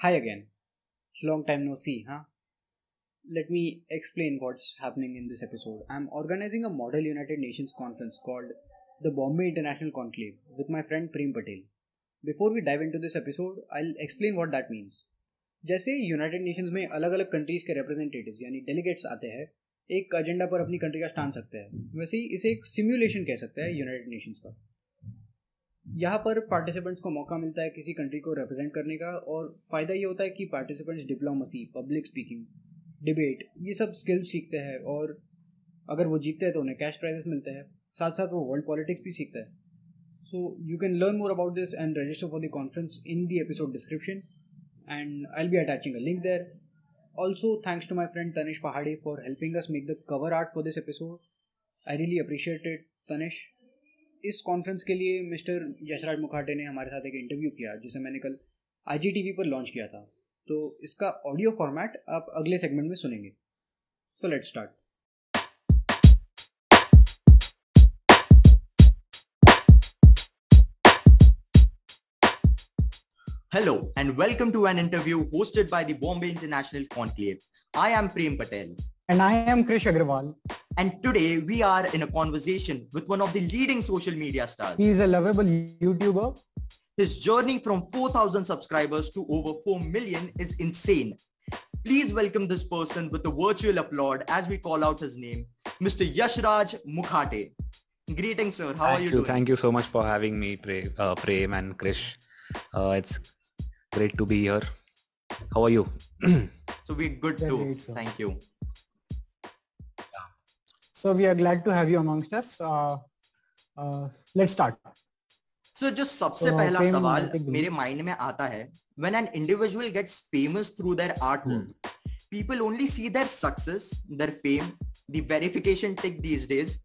Hi again. Long time no see, huh? Let me explain what's happening in this episode. I'm organizing a Model United Nations conference called the Bombay International Conclave with my friend Prem Patel. Before we dive into this episode, I'll explain what that means. जैसे United Nations में अलग अलग countries के representatives यानी delegates आते हैं एक agenda पर अपनी कंट्री का स्टांड सकते हैं वैसे ही इसे एक सिम्युलेशन कह सकते हैं यूनाइटेड नेशंस का यहाँ पर पार्टिसिपेंट्स को मौका मिलता है किसी कंट्री को रिप्रेजेंट करने का और फ़ायदा ये होता है कि participants diplomacy public speaking debate ये सब स्किल्स सीखते हैं और अगर वो जीतते हैं तो उन्हें कैश प्राइजेस मिलते हैं। साथ साथ वो वर्ल्ड पॉलिटिक्स भी सीखते हैं। So you can learn more about this and register for the conference in the episode description and I be attaching a link there also thanks to my friend Tanish Pahadi for helping us make the cover art for this episode I really appreciate it Tanish इस conference के लिए mister Yashraj Mukhate ने हमारे साथ एक interview किया, जिसे मैंने कल आईजीटीवी पर लॉन्च किया था तो इसका ऑडियो फॉर्मेट आप अगले सेगमेंट में सुनेंगे so let start Hello and welcome to an interview hosted by the Bombay International Conclave. I am Prem Patel. And I am Krish Agrawal. And today we are in a conversation with one of the leading social media stars. He is a lovable YouTuber. His journey from 4,000 subscribers to over 4 million is insane. Please welcome this person with a virtual applaud as we call out his name, Mr. Yashraj Mukhate. Greetings, sir. How thank are you, you doing? Thank you so much for having me, Pre- uh, Prem and Krish. Uh, it's great to be here. How are you? so we're good Very too. great. Thank you. So we are glad to have you amongst us. Uh, uh, let's start. So जो सबसे तो पहला सवाल। मेरे mind में आता है when an individual gets famous through their artwork people only see their success their fame the verification tick these days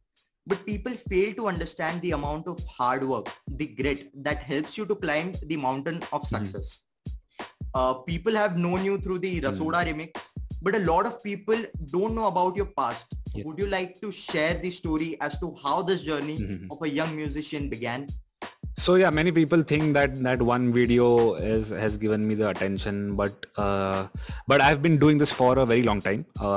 but people fail to understand the amount of hard work the grit that helps you to climb the mountain of success Hmm. uh, people have known you through the rasoda hmm. remix but a lot of people don't know about your past Yeah. would you like to share the story as to how this journey Mhm. of a young musician began So yeah, many people think that that one video is has given me the attention, but uh, but I've been doing this for a very long time. Uh,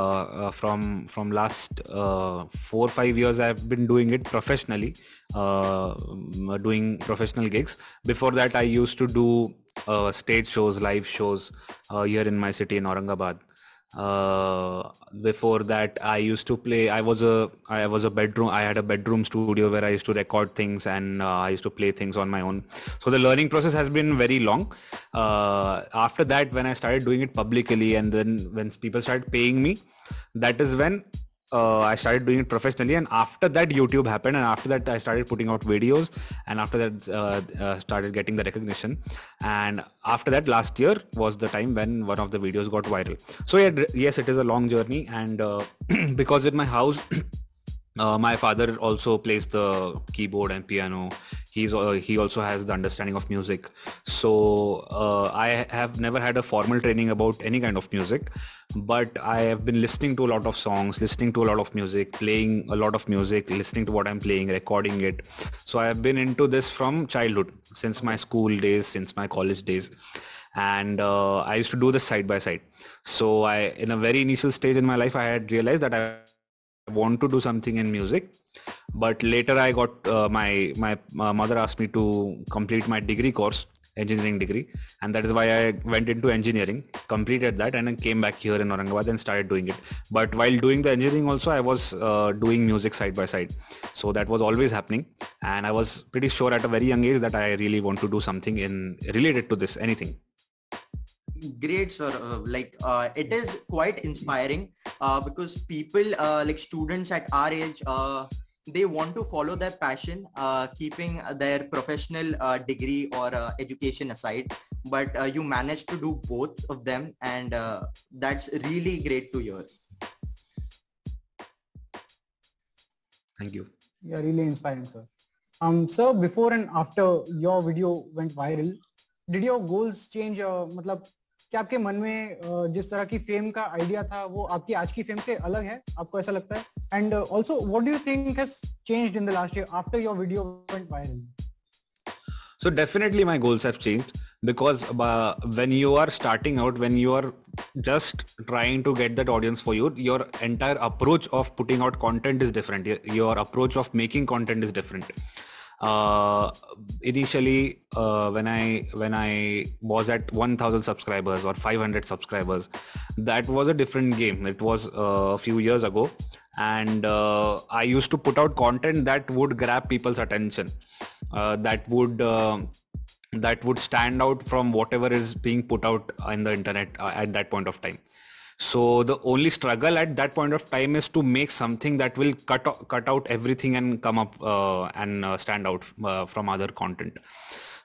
uh, from from last uh, four five years, I've been doing it professionally, uh, doing professional gigs. Before that, I used to do uh, stage shows, live shows uh, here in my city in Aurangabad. Uh, before that, I used to play. I was a I was a bedroom. I had a bedroom studio where I used to record things and uh, I used to play things on my own. So the learning process has been very long. Uh, after that, when I started doing it publicly, and then when people started paying me, that is when uh, I started doing it professionally, and after that, YouTube happened, and after that, I started putting out videos, and after that, uh, uh, started getting the recognition, and after that, last year was the time when one of the videos got viral. So yeah, yes, it is a long journey, and uh, because in my house. Uh, my father also plays the keyboard and piano. He's uh, he also has the understanding of music. So uh, I have never had a formal training about any kind of music, but I have been listening to a lot of songs, listening to a lot of music, playing a lot of music, listening to what I'm playing, recording it. So I have been into this from childhood, since my school days, since my college days and uh, I used to do this side by side. So I, in a very initial stage in my life, I had realized that I want to do something in music. But later, I got uh, my my uh, mother asked me to complete my degree course, engineering degree, and that is why I went into engineering, completed that, and then came back here in Aurangabad and started doing it. But while doing the engineering, also I was uh, doing music side by side. So that was always happening, and I was pretty sure at a very young age that I really want to do something in related to this, anything great sir uh, like uh, it is quite inspiring uh, because people uh, like students at our age uh, they want to follow their passion uh, keeping their professional degree or education aside. But you managed to do both of them and that's really great to hear. Thank you. Yeah really inspiring sir. Um sir before and after your video went viral did your goals change uh, matlab क्या आपके मन में uh, जिस तरह की fame का idea था वो आपकी आज की फेम से अलग है आपको ऐसा लगता है and also what do think has changed in the last year after your video went viral So definitely my goals have changed. because uh, when you are starting out when you are just trying to get that audience for you your entire approach of putting out content is different your approach of making content is different uh, initially uh, when i when i was at 1000 subscribers or 500 subscribers that was a different game. It was uh, a few years ago. And uh, i used to put out content that would grab people's attention uh, that would uh, that would stand out from whatever is being put out in the internet at that point of time so the only struggle at that point of time is to make something that will cut cut out everything and come up uh, and uh, stand out uh, from other content.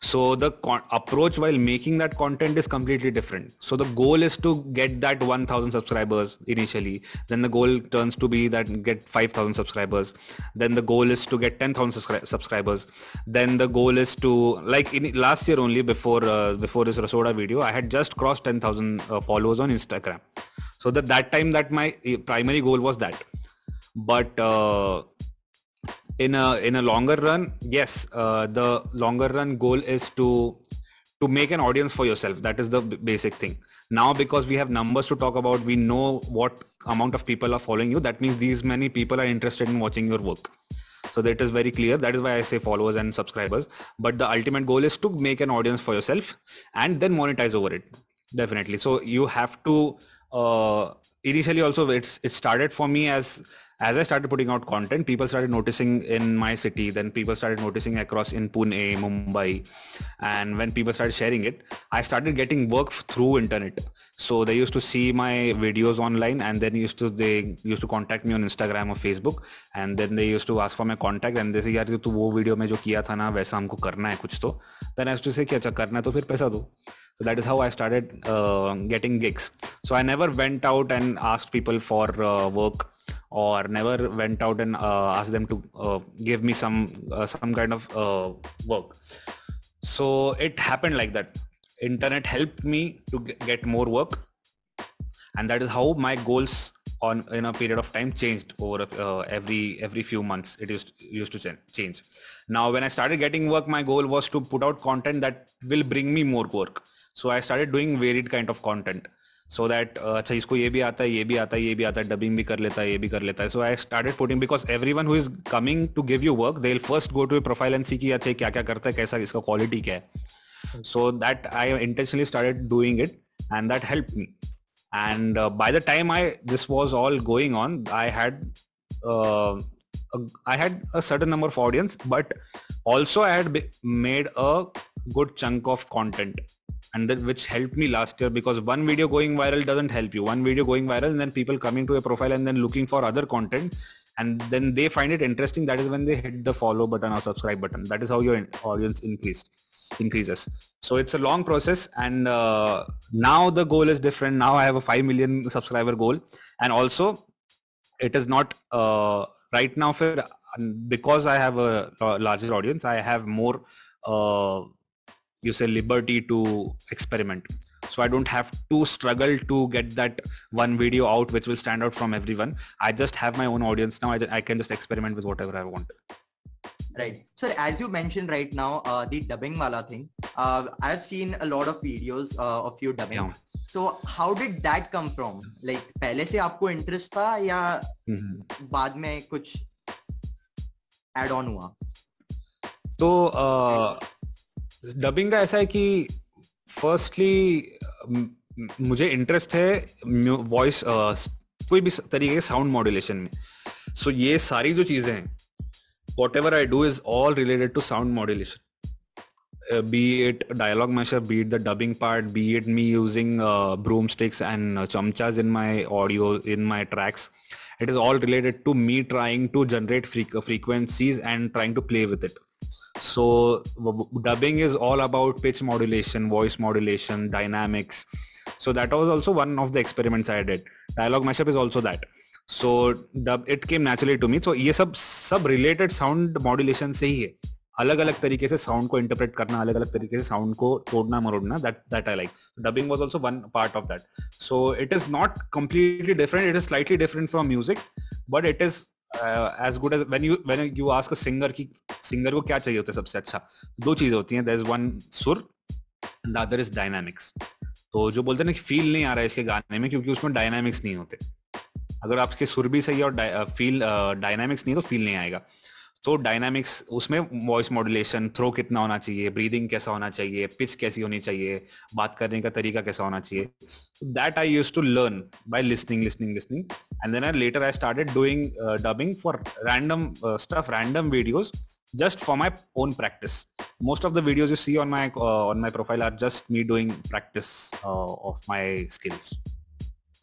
So the con- approach while making that content is completely different. So the goal is to get that 1000 subscribers initially. Then the goal turns to be that get 5000 subscribers. Then the goal is to get 10,000 subscri- subscribers. Then the goal is to like in last year only before uh, before this Rasoda video, I had just crossed 10,000 uh, followers on Instagram so that that time that my eh, primary goal was that but uh, in a in a longer run yes uh, the longer run goal is to to make an audience for yourself. That is the b- basic thing. Now because we have numbers to talk about we know what amount of people are following you. That means these many people are interested in watching your work. So that is very clear. That is why i say followers and subscribers. But the ultimate goal is to make an audience for yourself and then monetize over it. Definitely. So you have to uh, initially also it's it started for me as as I started putting out content, people started noticing in my city. Then people started noticing across in Pune, Mumbai, and when people started sharing it, I started getting work through internet. So they used to see my videos online, and then used to they used to contact me on Instagram or Facebook, and then they used to ask for my contact, and they say यार तो वो video में जो किया था ना वैसा हमको करना है कुछ तो then I used to say कि अच्छा करना है तो फिर पैसा दो so that is how i started uh, getting gigs so i never went out and asked people for uh, work or never went out and uh, asked them to uh, give me some uh, some kind of uh, work. So it happened like that. Internet helped me to get more work. And that is how my goals on in a period of time changed over uh, every every few months. It used used to change. Now when i started getting work my goal was to put out content that will bring me more work. So i started doing varied kind of content. So that अच्छा इसको ये भी आता है ये भी आता है ये भी आता है डबिंग भी कर लेता है ये भी कर लेता है. So I started putting because everyone who is coming to give you work they first go to profile and see की अच्छा क्या क्या करता है कैसा इसका क्वालिटी क्या है. So that I intentionally started doing it and that help me uh, by the time i this was all going on i had uh, I had a certain number of audience, but also I had made a good chunk of content. And that which helped me last year because one video going viral doesn't help you. One video going viral and then people coming to a profile and then looking for other content and then they find it interesting. That is when they hit the follow button or subscribe button. That is how your audience increased increases. So it's a long process and uh, now the goal is different. Now i have a 5 million subscriber goal and also it is not uh, right now for because i have a, a larger audience i have more uh, you say liberty to experiment. So i don't have to struggle to get that one video out which will stand out from everyone. I just have my own audience now. I, I can just experiment with whatever i want. Right. So as you mentioned right now uh, the dubbing mala thing uh, i've seen a lot of videos uh, of you dubbing. Yeah. so how did that come from? Like pehle se aapko interest tha ya mm-hmm. baad mein kuch add on hua? So. Uh, dubbing का ऐसा है कि firstly मुझे interest है voice कोई भी तरीके के साउंड मॉड्यूलेशन में। सो so, ये सारी जो चीज़ें हैं whatever I do is all related to sound modulation be it dialogue mashup be it the dubbing part be it me using broom sticks and चमचाज in my audio in my tracks it is all related to me trying to generate frequencies and trying to play with it So dubbing is all about pitch modulation, voice modulation, dynamics. So that was also one of the experiments I did. Dialogue mashup is also that. So dub it came naturally to me. So ये सब सब related sound modulation से ही है अलग अलग तरीके से sound को इंटरप्रेट करना अलग अलग तरीके से साउंड को तोड़ना मरोड़ना that that I like dubbing was also one part of that so it is not completely different it is slightly different from music but it is as good as when you when you ask a singer की singer को क्या चाहिए होता है सबसे अच्छा? दो चीज़ें होती हैं देयर इज़ वन सुर द अदर इज़ डायनामिक्स तो जो बोलते हैं ना फील नहीं आ रहा है इसके गाने में, क्योंकि उसमें डायनामिक्स नहीं होते। अगर आपके सुर भी सही और फील डायनामिक्स नहीं तो फील नहीं आएगा। तो डायनामिक्स उसमें वॉइस मॉड्यूलेशन थ्रो कितना होना चाहिए ब्रीदिंग कैसा होना चाहिए पिच कैसी होनी चाहिए बात करने का तरीका कैसा होना चाहिए। That I use to learn by listening listening listening and then I later I started doing dubbing for random stuff random just for my own practice. Most of the videos you see on my uh, on my profile are just me doing practice uh, of my skills.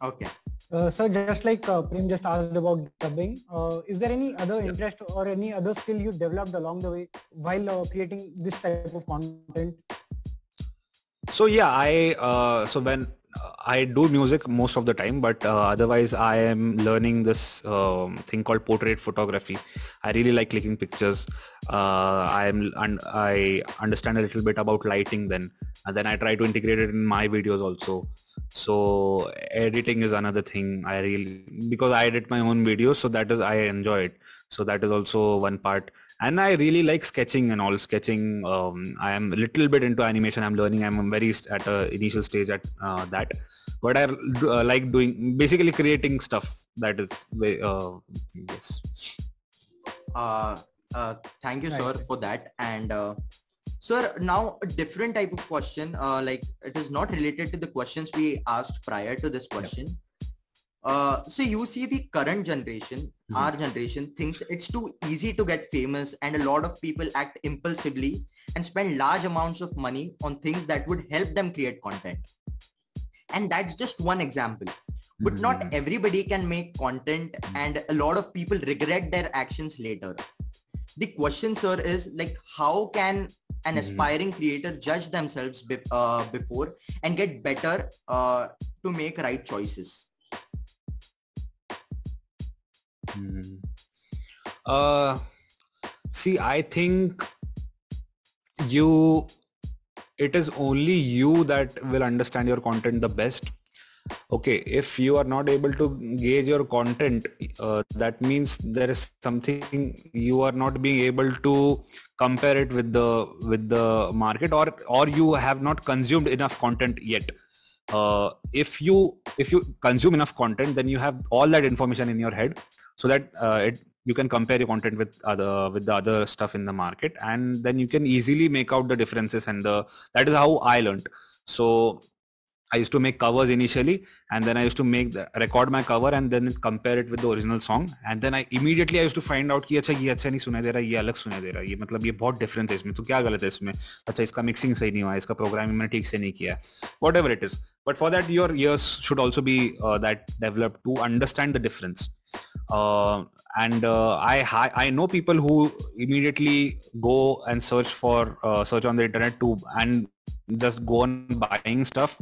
Okay. Uh, sir, just like uh, Prem just asked about dubbing, uh, is there any other interest or any other skill you developed along the way while uh, creating this type of content? So yeah, I uh, so when I do music most of the time, but uh, otherwise I am learning this um, thing called portrait photography. I really like clicking pictures. Uh, I am and I understand a little bit about lighting then, and then I try to integrate it in my videos also so editing is another thing i really because i edit my own videos so that is i enjoy it. So that is also one part. And i really like sketching and all sketching. Um, i am a little bit into animation. I'm learning. I'm very at a initial stage at uh, that. But i uh, like doing basically creating stuff. That is uh, yes. Uh, uh, thank you sir for that. And uh, Sir, now a different type of question, uh, like it is not related to the questions we asked prior to this question. Uh, so you see the current generation, mm-hmm. our generation thinks it's too easy to get famous and a lot of people act impulsively and spend large amounts of money on things that would help them create content. And that's just one example. But mm-hmm. not everybody can make content and a lot of people regret their actions later. The question, sir, is like, how can an mm-hmm. aspiring creator judge themselves be- uh, before and get better uh, to make right choices mm. uh, see i think you it is only you that will understand your content the best okay if you are not able to gauge your content uh, that means there is something you are not being able to compare it with the with the market or or you have not consumed enough content yet. Uh, if you if you consume enough content then you have all that information in your head so that uh, it you can compare your content with other with the other stuff in the market and then you can easily make out the differences and the that is how i learned. So I used to make covers initially and then I used to make the, record my cover and then compare it with the original song and then I immediately I used to find out कि अच्छा ये अच्छा नहीं सुनाई दे रहा ये अलग सुनाई दे रहा ये मतलब ये बहुत डिफरेंस है इसमें तो क्या गलत है इसमें अच्छा इसका मिक्सिंग सही नहीं हुआ इसका प्रोग्रामिंग मैंने ठीक से नहीं किया whatever it is but for that your ears should also be that develop to understand the difference and uh, I I know people who immediately go and search for uh, search on the internet to and just go on buying stuff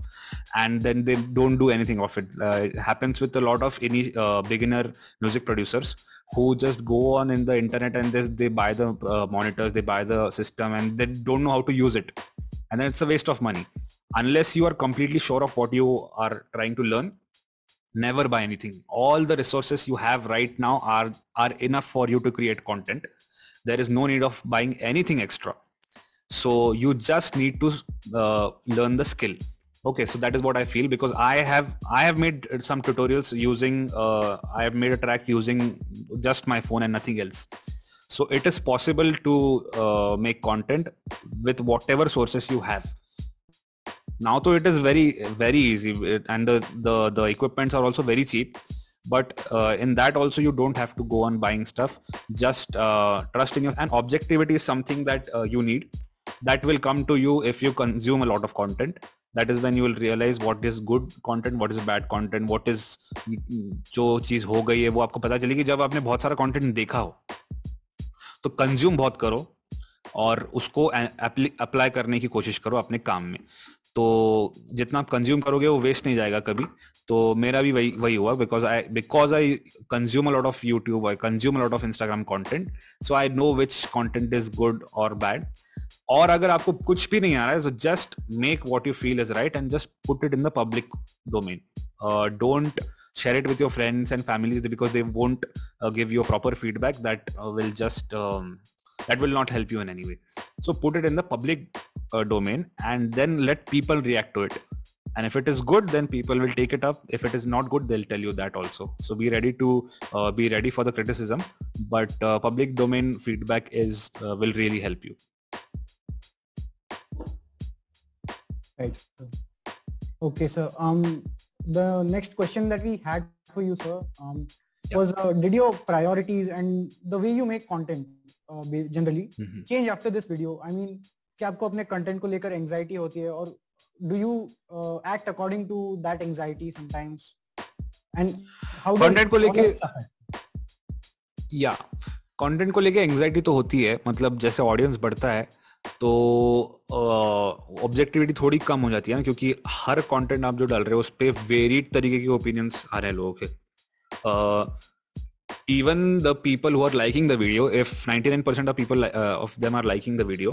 and then they don't do anything of it. Uh, it happens with a lot of any uh, beginner music producers who just go on in the internet and just they buy the uh, monitors, they buy the system and they don't know how to use it. And then it's a waste of money. Unless you are completely sure of what you are trying to learn, never buy anything. All the resources you have right now are, are enough for you to create content. There is no need of buying anything extra so you just need to uh, learn the skill. Okay so that is what i feel because i have i have made some tutorials using uh, i have made a track using just my phone and nothing else. So it is possible to uh, make content with whatever sources you have. Now though it is very very easy and the the, the equipments are also very cheap but uh, in that also you don't have to go on buying stuff. Just uh, trust in your and objectivity is something that uh, you need that will come to you if you consume a lot of content. That is when you will realize what is good content, what is bad content, what is, जो चीज़ हो गई है, वो आपको पता चलेगी जब आपने बहुत सारा कंटेंट देखा हो तो कंज्यूम बहुत करो और उसको अप्लाई करने की कोशिश करो अपने काम में। तो जितना आप कंज्यूम करोगे, वो वेस्ट नहीं जाएगा कभी। तो मेरा भी वही वही हुआ because I because I consume lot of YouTube I consume lot of Instagram content so I know which content is good और बैड और अगर आपको कुछ भी नहीं आ रहा है just make what you feel is right and just put it in the public domain don't share it with your friends and families because they won't uh, give you a proper feedback that uh, will just um, that will not help you in any way so put it in the public uh, domain and then let people react to it and if it is good then people will take it up if it is not good they'll tell you that also so be ready to uh, be ready for the criticism but uh, public domain feedback is uh, will really help you Right okay sir um the next question that we had for you sir um Yeah. was uh, did your priorities and the way you make content uh, generally Mhm. change after this video i mean क्या आपको अपने content को लेकर anxiety होती है और do you act according to that anxiety sometimes and how Content को लेके- या कंटेंट को लेके एंजाइटी तो होती है मतलब जैसे ऑडियंस बढ़ता है तो ऑब्जेक्टिविटी थोड़ी कम हो जाती है ना, क्योंकि हर कंटेंट आप जो डाल रहे हो, उस पर वेरीड तरीके के ओपिनियंस आ रहे हैं लोगों के। Even the people who are liking the video if 99% of people of them are liking the video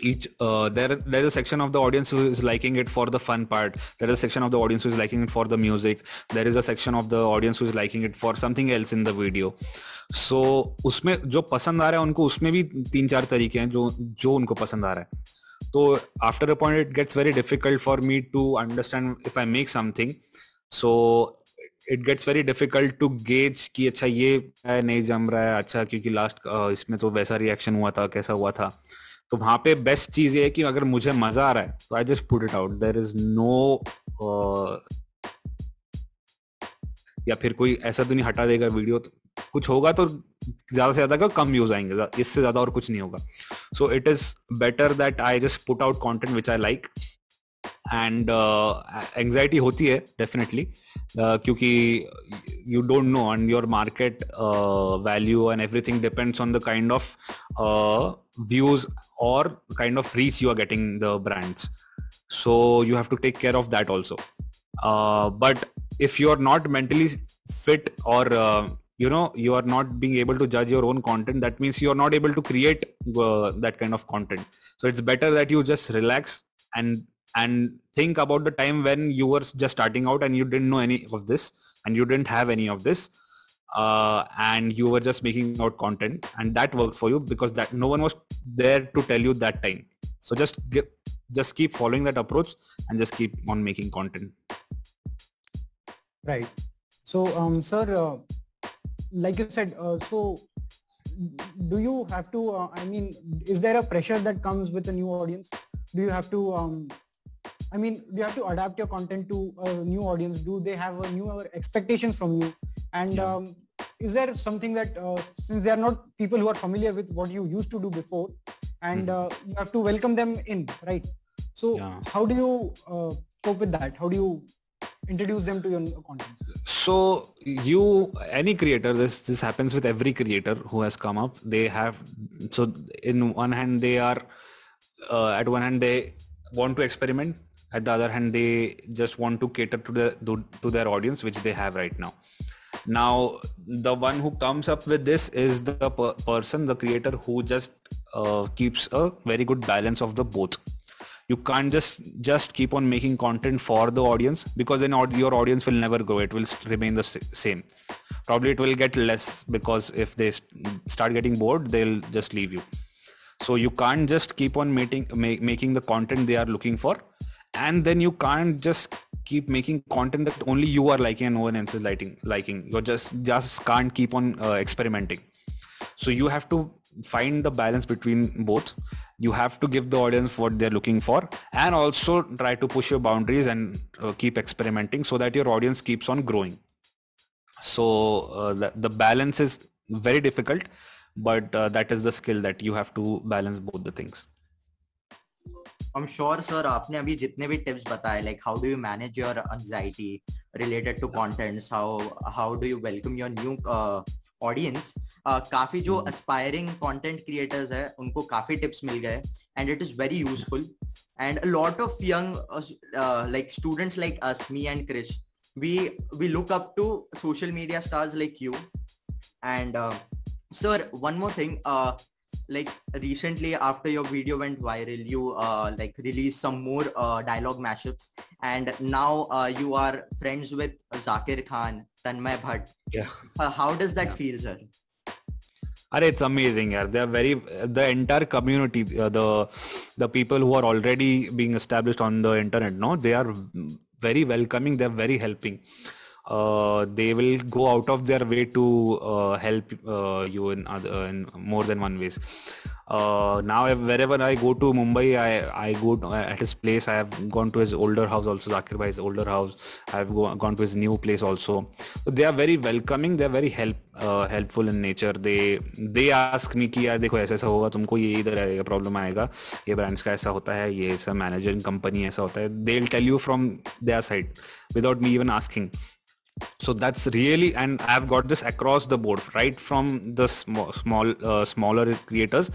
each uh, there there is a section of the audience who is liking it for the fun part there is a section of the audience who is liking it for the music there is a section of the audience who is liking it for something else in the video so उसमें जो पसंद आ रहा है उनको उसमें भी तीन चार तरीके हैं जो जो उनको पसंद आ रहा है तो after a point it gets very difficult for me to understand if I make something so it gets very difficult to gauge कि अच्छा ये है नहीं जम रहा है अच्छा क्योंकि लास्ट इसमें तो वैसा रिएक्शन हुआ था कैसा हुआ था तो वहाँ पे बेस्ट चीज़ ये है कि अगर मुझे मज़ा आ रहा है तो I just put it out there is no या फिर कोई ऐसा तो नहीं हटा देगा वीडियो तो कुछ होगा तो ज़्यादा से ज़्यादा कम व्यूज़ आएँगे इससे ज़्यादा और कुछ नहीं होगा। So it is better that I just put out content which I like and anxiety होती है डेफिनेटली क्योंकि you don't know and your market uh, value and everything depends on the kind of uh, views or kind of reach you are getting the brands so you have to take care of that also uh, but if you are not mentally fit or uh, you know you are not being able to judge your own content that means you are not able to create uh, that kind of content so it's better that you just relax and and think about the time when you were just starting out and you didn't know any of this and you didn't have any of this uh, and you were just making out content and that worked for you because that no one was there to tell you that time so just get, just keep following that approach and just keep on making content Right. So, um, sir, uh, like you said, uh, so do you have to? Uh, I mean, is there a pressure that comes with a new audience? Do you have to? Um, I mean, do you have to adapt your content to a new audience? Do they have a new expectations from you? And Yeah. um, is there something that uh, since they are not people who are familiar with what you used to do before, and uh, you have to welcome them in, right? So, Yeah. how do you uh, cope with that? How do you introduce them to your content? so you any creator this this happens with every creator who has come up they have so in one hand they are uh, at one hand they want to experiment at the other hand they just want to cater to the to, their audience which they have right now. Now the one who comes up with this is the per- person the creator who just uh, keeps a very good balance of the both. You can't just just keep on making content for the audience because then your audience will never grow. It will remain the same. Probably it will get less because if they start getting bored they'll just leave you. So you can't just keep on making ma- making the content they are looking for and then you can't just keep making content that only you are liking and no one else is liking liking. You just just can't keep on uh, experimenting. So you have to find the balance between both. You have to give the audience what they're looking for and also try to push your boundaries and uh, keep experimenting so that your audience keeps on growing. So uh, the, the balance is very difficult but uh, that is the skill that you have to balance both the things I am sure आपने अभी जितने भी tips बताए like how do you manage your anxiety related to content how how do you welcome your new audience काफ़ी जो aspiring content creators है उनको काफ़ी टिप्स मिल गए and it is very useful and lot of young like students like us me and Krish we we look up to social media stars like you and sir one more thing like recently after your video went viral you uh, like released some more uh, dialogue mashups and now uh, you are friends with zakir khan tanmay bhat yeah uh, how does that Yeah. feel sir Are it's amazing, yeah. They are very the entire community, uh, the the people who are already being established on the internet. No, they are very welcoming. They are very helping. Uh, they will go out of their way to uh, help uh, you in other in more than one ways uh, now wherever I go to Mumbai, I, I go to, at his place. I have gone to his older house also, Zakir Bhai's older house. I have go, gone to his new place also. So they are very welcoming. They are very help uh, helpful in nature. They they ask me कि यार देखो ऐसा ऐसा होगा तुमको ये इधर आएगा प्रॉब्लम आएगा ये ब्रांड्स का ऐसा होता है ये ऐसा मैनेजरिंग कंपनी ऐसा होता है will tell you from their side without me even asking so that's really and i've got this across the board right from the small, small uh, smaller creators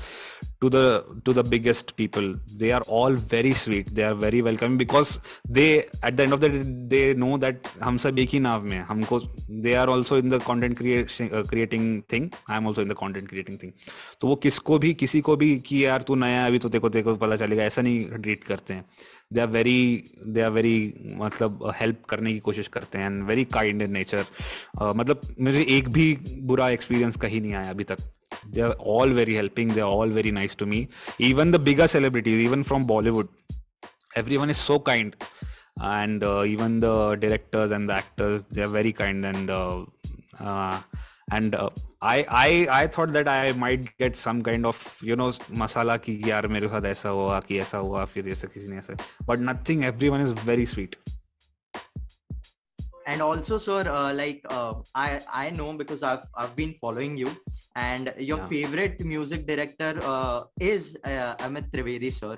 to the to the biggest people they are all very sweet they are very welcoming because they at the end of the day they know that hum sab ek hi nav mein humko they are also in the content creation uh, creating thing i am also in the content creating thing तो वो किसको भी किसी को भी कि यार तू नया अभी तो तेको तेको पता चलेगा ऐसा नहीं ट्रीट करते हैं they are very, they are very मतलब हेल्प करने की कोशिश करते हैं and very kind in nature मतलब मुझे एक भी बुरा एक्सपीरियंस कहीं नहीं आया अभी तक. They are all very helping they are all very nice to me even the bigger celebrities even from Bollywood everyone is so kind and even the directors and the actors they are very kind and and uh, I I I thought that I might get some kind of you know masala ki yaar mere sath aisa hua ki aisa hua fir aisa kisi ne aisa. But nothing everyone is very sweet. And also sir uh, like uh, i i know because i've i've been following you. And your yeah. favorite music director uh, is uh, amit trivedi sir.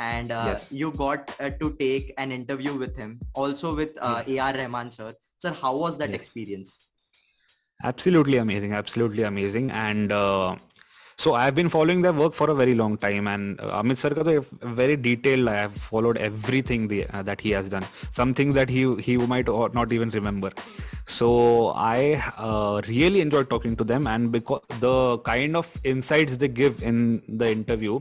And uh, yes. you got uh, to take an interview with him. Also with ar rahman sir. Sir how was that yes. experience? Absolutely amazing absolutely amazing. And uh, so i have been following their work for a very long time. And uh, amit sir ka to very detailed i have followed everything the, uh, that he has done. Some things that he he might not even remember. So i uh, really enjoyed talking to them. And because the kind of insights they give in the interview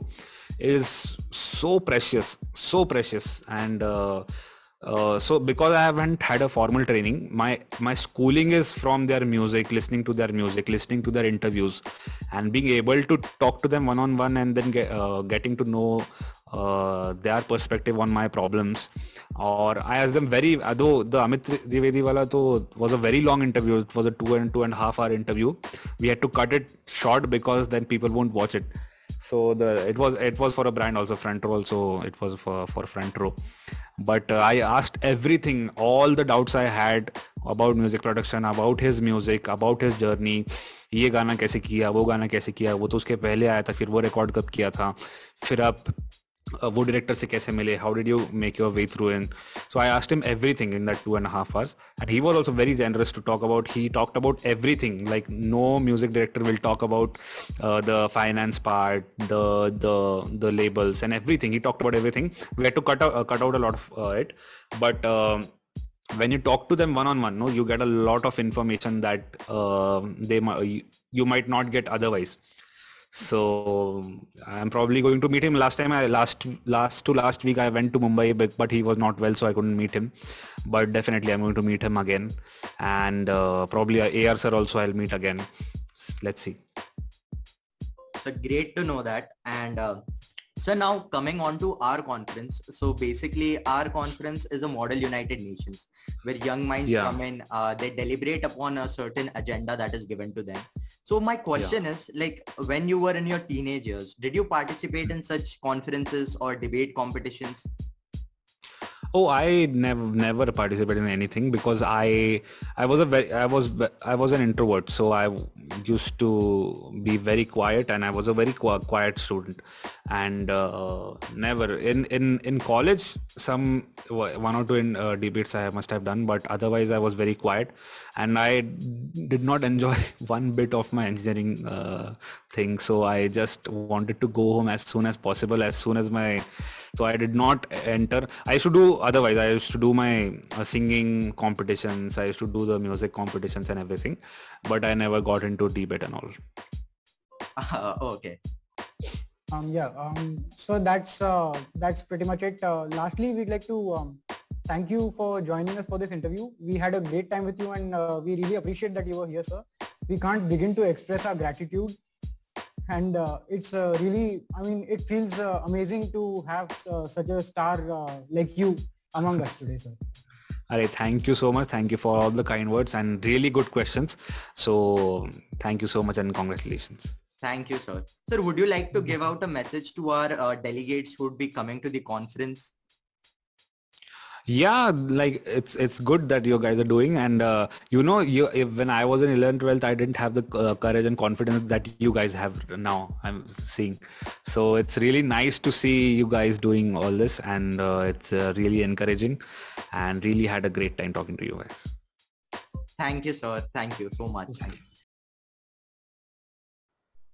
is so precious so precious. And uh, uh, so because I haven't had a formal training, my my schooling is from their music, listening to their music, listening to their interviews, and being able to talk to them one on one, and then get, uh, getting to know uh, their perspective on my problems. Or I asked them very, though the Amit Trivedi wala to was a very long interview. It was a two and two and a half hour interview. We had to cut it short because then people won't watch it. So the it was it was for a brand also front row also it was for for front row but uh, i asked everything all the doubts i had about music production about his music about his journey ये गाना कैसे किया वो गाना कैसे किया वो तो उसके पहले आया था फिर वो रिकॉर्ड कब किया था फिर आप वो डायरेक्टर से कैसे मिले how did you make your way through in so I asked him everything in that two and half hours and he was also very generous to talk about he talked about everything like no music director will talk about the finance part the the the labels and everything he talked about everything we had to cut out uh, cut out a lot of uh, it but uh, when you talk to them one on one no you get a lot of information that uh, they you, you might not get otherwise so I'm probably going to meet him. Last time I last last to last week I went to Mumbai, but, he was not well, so I couldn't meet him. But definitely I'm going to meet him again, and uh, probably AR sir also I'll meet again. Let's see. So great to know that, and uh, so now coming on to our conference. So basically our conference is a model United Nations where young minds yeah. come in, uh, they deliberate upon a certain agenda that is given to them. So my question yeah. is like when you were in your teenage years, did you participate in such conferences or debate competitions? Oh, I never never participated in anything because I I was a very I was I was an introvert, so I used to be very quiet, and I was a very quiet student, and uh, never. In in in college some one or two in, uh, debates I must have done, but otherwise I was very quiet, and I did not enjoy one bit of my engineering uh, thing, so I just wanted to go home as soon as possible, as soon as my so i did not enter. I used to do otherwise. I used to do my uh, singing competitions. I used to do the music competitions and everything but i never got into debate and all. Uh, okay. Um yeah um so that's uh that's pretty much it. Uh, lastly we'd like to um, thank you for joining us for this interview. We had a great time with you and uh, we really appreciate that you were here sir. We can't begin to express our gratitude and uh, it's uh, really, I mean, it feels uh, amazing to have uh, such a star uh, like you among us today, sir. All right, thank you so much. Thank you for all the kind words and really good questions. So, thank you so much and congratulations. Thank you, sir. Sir, would you like to give out a message to our uh, delegates who would be coming to the conference? Yeah like it's it's good that you guys are doing and uh, you know you if, when i was in 11 12th i didn't have the uh, courage and confidence that you guys have now i'm seeing so it's really nice to see you guys doing all this and uh, it's uh, really encouraging and really had a great time talking to you guys Thank you, sir. Thank you so much.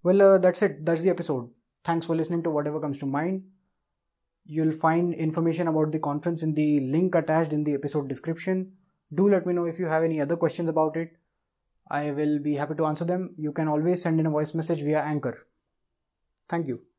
Well, uh, that's it. That's the episode. Thanks for listening to whatever comes to mind. You'll find information about the conference in the link attached in the episode description. Do let me know if you have any other questions about it. I will be happy to answer them. You can always send in a voice message via Anchor. Thank you.